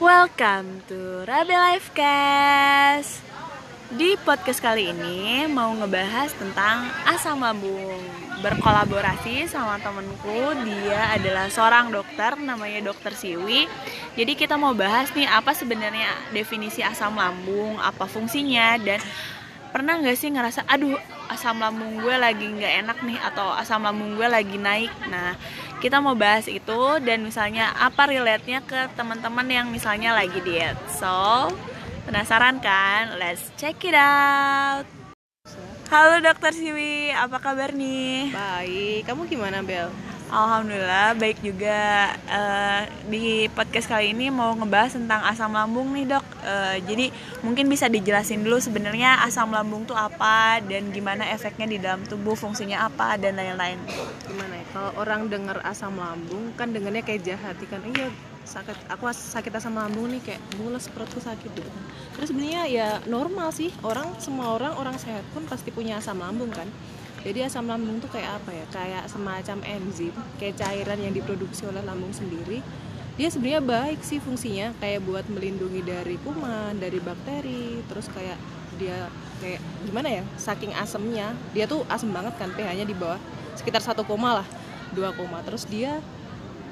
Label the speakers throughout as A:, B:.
A: Welcome to Rabe Lifecast. Di podcast kali ini mau ngebahas tentang asam lambung. Berkolaborasi sama temenku, dia adalah seorang dokter namanya Dokter Siwi. Jadi kita mau bahas nih apa sebenarnya definisi asam lambung, apa fungsinya dan pernah nggak sih ngerasa aduh asam lambung gue lagi nggak enak nih atau asam lambung gue lagi naik nah kita mau bahas itu dan misalnya apa relate-nya ke teman-teman yang misalnya lagi diet. So penasaran kan? Let's check it out. Halo dokter Siwi apa kabar nih?
B: Baik, kamu gimana Bel?
A: Alhamdulillah baik juga Eh, di podcast kali ini mau ngebahas tentang asam lambung nih dok Eh, jadi mungkin bisa dijelasin dulu sebenarnya asam lambung tuh apa dan gimana efeknya di dalam tubuh fungsinya apa dan lain-lain
B: Gimana ya? Kalau orang dengar asam lambung kan dengarnya kayak jahat kan. Iya, sakit aku sakit asam lambung nih kayak mules perutku sakit gitu kan. Terus sebenarnya ya normal sih. Orang semua orang orang sehat pun pasti punya asam lambung kan. Jadi asam lambung tuh kayak apa ya? Kayak semacam enzim, kayak cairan yang diproduksi oleh lambung sendiri. Dia sebenarnya baik sih fungsinya, kayak buat melindungi dari kuman, dari bakteri, terus kayak dia kayak gimana ya? Saking asemnya, dia tuh asem banget kan pH-nya di bawah sekitar 1 koma lah, 2 koma. Terus dia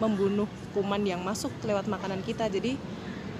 B: membunuh kuman yang masuk lewat makanan kita. Jadi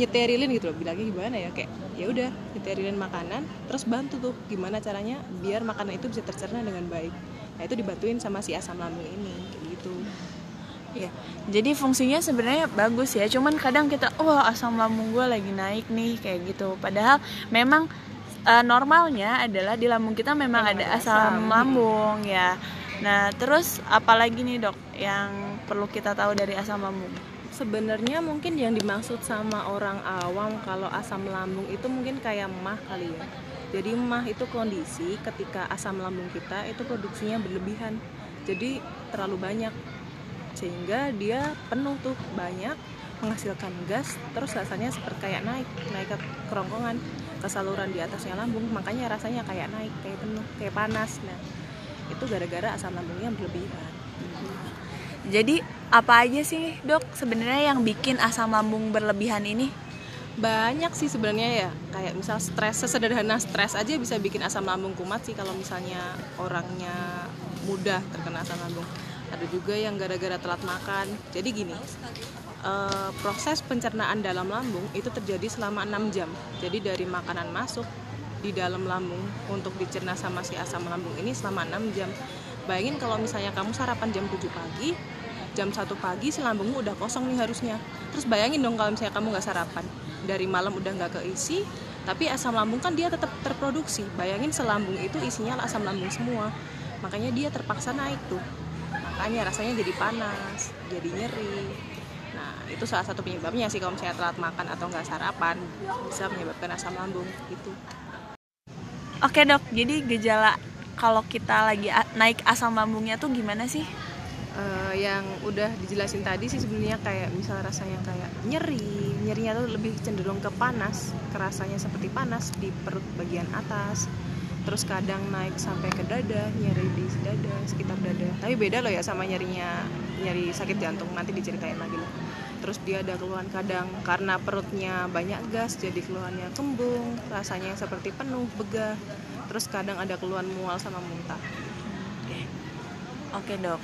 B: nyeterilin gitu loh bilangnya gimana ya kayak ya udah nyeterilin makanan terus bantu tuh gimana caranya biar makanan itu bisa tercerna dengan baik nah itu dibantuin sama si asam lambung ini kayak gitu
A: Ya, jadi fungsinya sebenarnya bagus ya. Cuman kadang kita, wah asam lambung gue lagi naik nih kayak gitu. Padahal memang eh, normalnya adalah di lambung kita memang
B: Memang
A: ada
B: ada
A: asam
B: asam.
A: lambung ya. Nah, terus apalagi nih dok yang perlu kita tahu dari asam lambung?
B: Sebenarnya mungkin yang dimaksud sama orang awam kalau asam lambung itu mungkin kayak mah kali ya. Jadi mah itu kondisi ketika asam lambung kita itu produksinya berlebihan. Jadi terlalu banyak. Sehingga dia penuh tuh banyak menghasilkan gas terus rasanya seperti kayak naik naik ke kerongkongan ke saluran di atasnya lambung. Makanya rasanya kayak naik kayak penuh kayak panas. Nah itu gara-gara asam lambungnya berlebihan
A: Jadi apa aja sih dok sebenarnya yang bikin asam lambung berlebihan ini?
B: banyak sih sebenarnya ya. Kayak misal stres sesederhana stres aja bisa bikin asam lambung kumat sih kalau misalnya orangnya mudah terkena asam lambung. Ada juga yang gara-gara telat makan. Jadi gini eh, proses pencernaan dalam lambung itu terjadi selama 6 jam. Jadi dari makanan masuk di dalam lambung untuk dicerna sama si asam lambung ini selama 6 jam bayangin kalau misalnya kamu sarapan jam 7 pagi jam 1 pagi si lambungmu udah kosong nih harusnya. Terus bayangin dong kalau misalnya kamu nggak sarapan. Dari malam udah nggak keisi tapi asam lambung kan dia tetap terproduksi. Bayangin selambung itu isinya asam lambung semua. Makanya dia terpaksa naik tuh. Makanya rasanya jadi panas jadi nyeri. Nah itu salah satu penyebabnya sih kalau misalnya telat makan atau nggak sarapan bisa menyebabkan asam lambung gitu.
A: Oke dok, jadi gejala kalau kita lagi naik asam lambungnya tuh gimana sih?
B: Eh, yang udah dijelasin tadi sih sebenarnya kayak misal rasanya kayak nyeri nyerinya tuh lebih cenderung ke panas kerasanya seperti panas di perut bagian atas terus kadang naik sampai ke dada nyeri di dada sekitar dada tapi beda loh ya sama nyerinya nyeri sakit jantung nanti diceritain lagi lah terus dia ada keluhan kadang karena perutnya banyak gas jadi keluhannya kembung rasanya seperti penuh begah terus kadang ada keluhan mual sama muntah
A: Oke dok.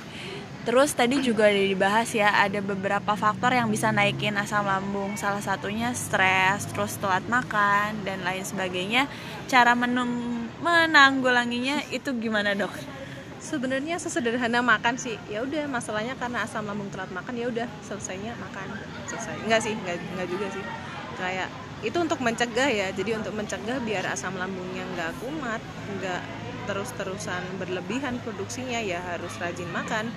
A: Terus tadi juga dibahas ya ada beberapa faktor yang bisa naikin asam lambung. Salah satunya stres, terus telat makan dan lain sebagainya. Cara menung menanggulanginya itu gimana dok?
B: Sebenarnya sesederhana makan sih. Ya udah masalahnya karena asam lambung telat makan ya udah selesainya makan. Selesai. Enggak sih enggak, enggak juga sih. Kayak itu untuk mencegah ya. Jadi untuk mencegah biar asam lambungnya nggak kumat nggak terus-terusan berlebihan produksinya ya harus rajin makan.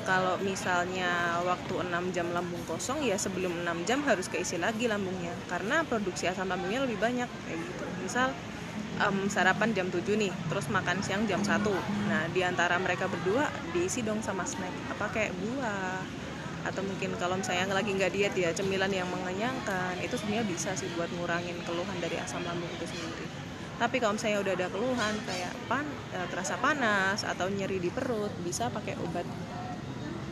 B: Kalau misalnya waktu 6 jam lambung kosong ya sebelum 6 jam harus keisi lagi lambungnya. Karena produksi asam lambungnya lebih banyak kayak gitu. Misal em, sarapan jam 7 nih terus makan siang jam 1 nah di antara mereka berdua diisi dong sama snack apa kayak buah. Atau mungkin kalau misalnya lagi nggak diet ya cemilan yang mengenyangkan. Itu sebenarnya bisa sih buat ngurangin keluhan dari asam lambung itu sendiri. Tapi kalau misalnya udah ada keluhan kayak pan eh, terasa panas atau nyeri di perut bisa pakai obat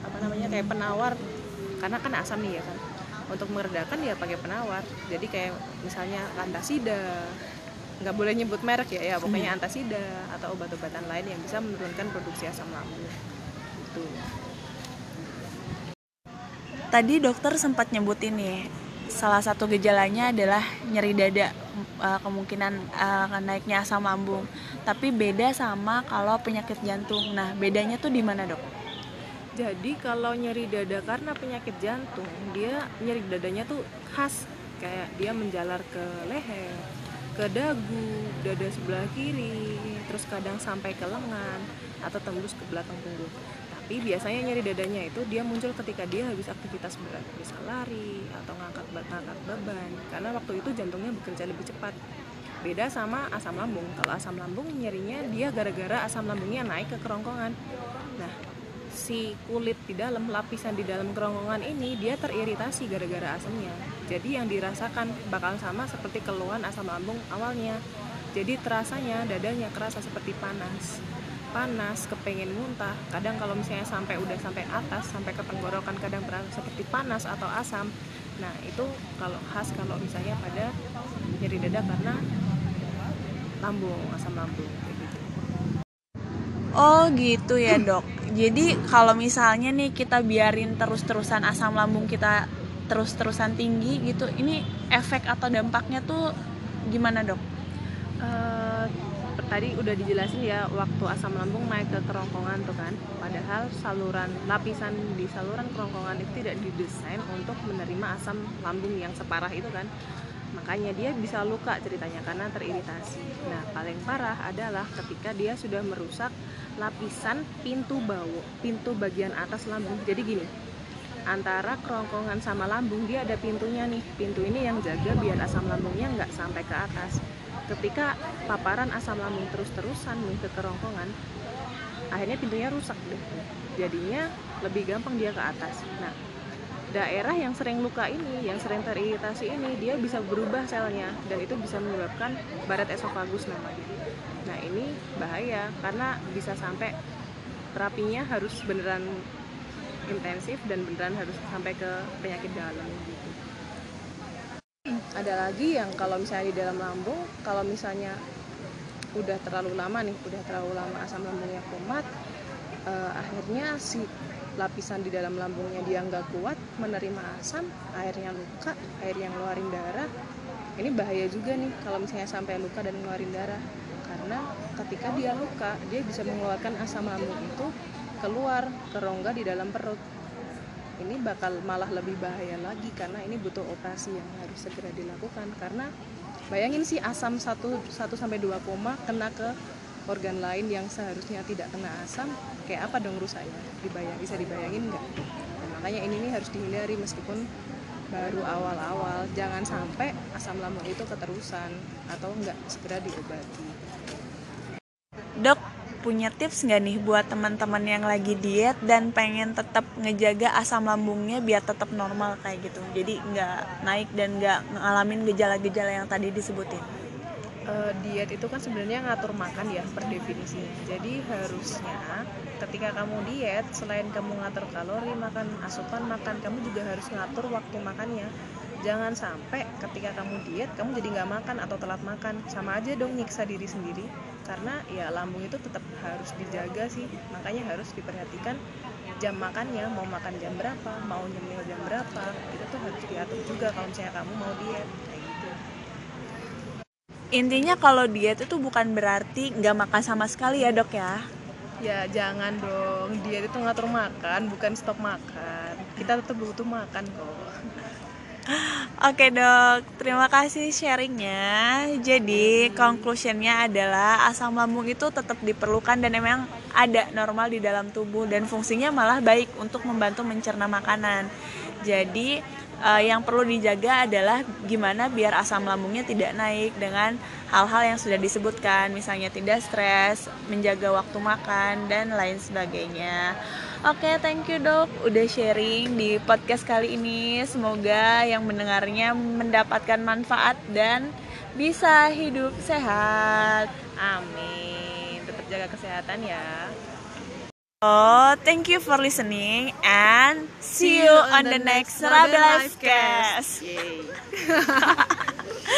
B: apa namanya kayak penawar. Karena kan asam nih ya kan. Untuk meredakan ya pakai penawar. Jadi kayak misalnya antasida nggak boleh nyebut merek ya ya pokoknya antasida atau obat-obatan lain yang bisa menurunkan produksi asam lambung itu
A: Tadi dokter sempat nyebut ini salah satu gejalanya adalah nyeri dada uh, kemungkinan uh, naiknya asam lambung. Tapi beda sama kalau penyakit jantung. Nah, bedanya tuh di mana, Dok?
B: jadi kalau nyeri dada karena penyakit jantung dia nyeri dadanya tuh khas kayak dia menjalar ke leher ke dagu dada sebelah kiri terus kadang sampai ke lengan atau tembus ke belakang punggung. Tapi biasanya nyeri dadanya itu dia muncul ketika dia habis aktivitas berat misal lari atau ngangkat ngangkat beban. Karena waktu itu jantungnya bekerja lebih cepat. Beda sama asam lambung. Kalau asam lambung nyerinya dia gara-gara asam lambungnya naik ke kerongkongan. Nah si kulit di dalam lapisan di dalam kerongkongan ini dia teriritasi gara-gara asamnya jadi yang dirasakan bakal sama seperti keluhan asam lambung awalnya. Jadi terasanya dadanya kerasa seperti panas. Panas kepengen muntah. Kadang kalau misalnya sampai udah sampai atas sampai ke tenggorokan kadang terasa seperti panas atau asam. Nah itu kalau khas kalau misalnya pada nyeri dada karena lambung asam lambung
A: Oh gitu ya dok. Jadi kalau misalnya nih kita biarin terus-terusan asam lambung kita terus-terusan tinggi gitu, ini efek atau dampaknya tuh gimana dok?
B: Uh, tadi udah dijelasin ya waktu asam lambung naik ke kerongkongan tuh kan. Padahal saluran lapisan di saluran kerongkongan itu tidak didesain untuk menerima asam lambung yang separah itu kan makanya dia bisa luka ceritanya karena teriritasi. Nah, paling parah adalah ketika dia sudah merusak lapisan pintu bawah, pintu bagian atas lambung. Jadi gini, antara kerongkongan sama lambung dia ada pintunya nih. Pintu ini yang jaga biar asam lambungnya nggak sampai ke atas. Ketika paparan asam lambung terus-terusan nih ke kerongkongan, akhirnya pintunya rusak deh. Jadinya lebih gampang dia ke atas. Nah, daerah yang sering luka ini, yang sering teriritasi ini, dia bisa berubah selnya dan itu bisa menyebabkan barat esofagus namanya. Nah ini bahaya karena bisa sampai terapinya harus beneran intensif dan beneran harus sampai ke penyakit dalam gitu. Ada lagi yang kalau misalnya di dalam lambung, kalau misalnya udah terlalu lama nih, udah terlalu lama asam lambungnya kumat, uh, akhirnya si lapisan di dalam lambungnya dia nggak kuat menerima asam airnya luka air yang ngeluarin darah. Ini bahaya juga nih kalau misalnya sampai luka dan ngeluarin darah. Karena ketika dia luka dia bisa mengeluarkan asam lambung itu keluar ke rongga di dalam perut. Ini bakal malah lebih bahaya lagi karena ini butuh operasi yang harus segera dilakukan. Karena bayangin sih asam 1 1 sampai 2 koma kena ke organ lain yang seharusnya tidak kena asam kayak apa dong rusaknya dibayang bisa dibayangin nggak? Nah, makanya ini nih harus dihindari meskipun baru awal-awal. Jangan sampai asam lambung itu keterusan atau nggak segera diobati.
A: Dok punya tips nggak nih buat teman-teman yang lagi diet dan pengen tetap ngejaga asam lambungnya biar tetap normal kayak gitu? Jadi nggak naik dan nggak ngalamin gejala-gejala yang tadi disebutin
B: uh, diet itu kan sebenarnya ngatur makan ya per definisinya. Jadi harusnya ketika kamu diet selain kamu ngatur kalori, makan asupan makan, kamu juga harus ngatur waktu makannya. Jangan sampai ketika kamu diet kamu jadi nggak makan atau telat makan, sama aja dong nyiksa diri sendiri. Karena ya lambung itu tetap harus dijaga sih, makanya harus diperhatikan jam makannya mau makan jam berapa mau nyemil jam berapa itu tuh harus diatur juga kalau misalnya kamu mau diet
A: intinya kalau diet itu bukan berarti nggak makan sama sekali ya dok ya?
B: Ya jangan dong. Diet itu ngatur makan bukan stop makan. Kita tetap butuh makan kok.
A: Oke dok, terima kasih sharingnya. Jadi conclusionnya adalah asam lambung itu tetap diperlukan dan memang ada normal di dalam tubuh dan fungsinya malah baik untuk membantu mencerna makanan. Jadi uh, yang perlu dijaga adalah gimana biar asam lambungnya tidak naik dengan hal-hal yang sudah disebutkan misalnya tidak stres menjaga waktu makan dan lain sebagainya. Oke okay, thank you dok udah sharing di podcast kali ini. Semoga yang mendengarnya mendapatkan manfaat dan bisa hidup sehat.
B: Amin. Tetap jaga kesehatan ya
A: Oh, thank you for listening and see you on the next Rabe Life Cast.
B: Yay.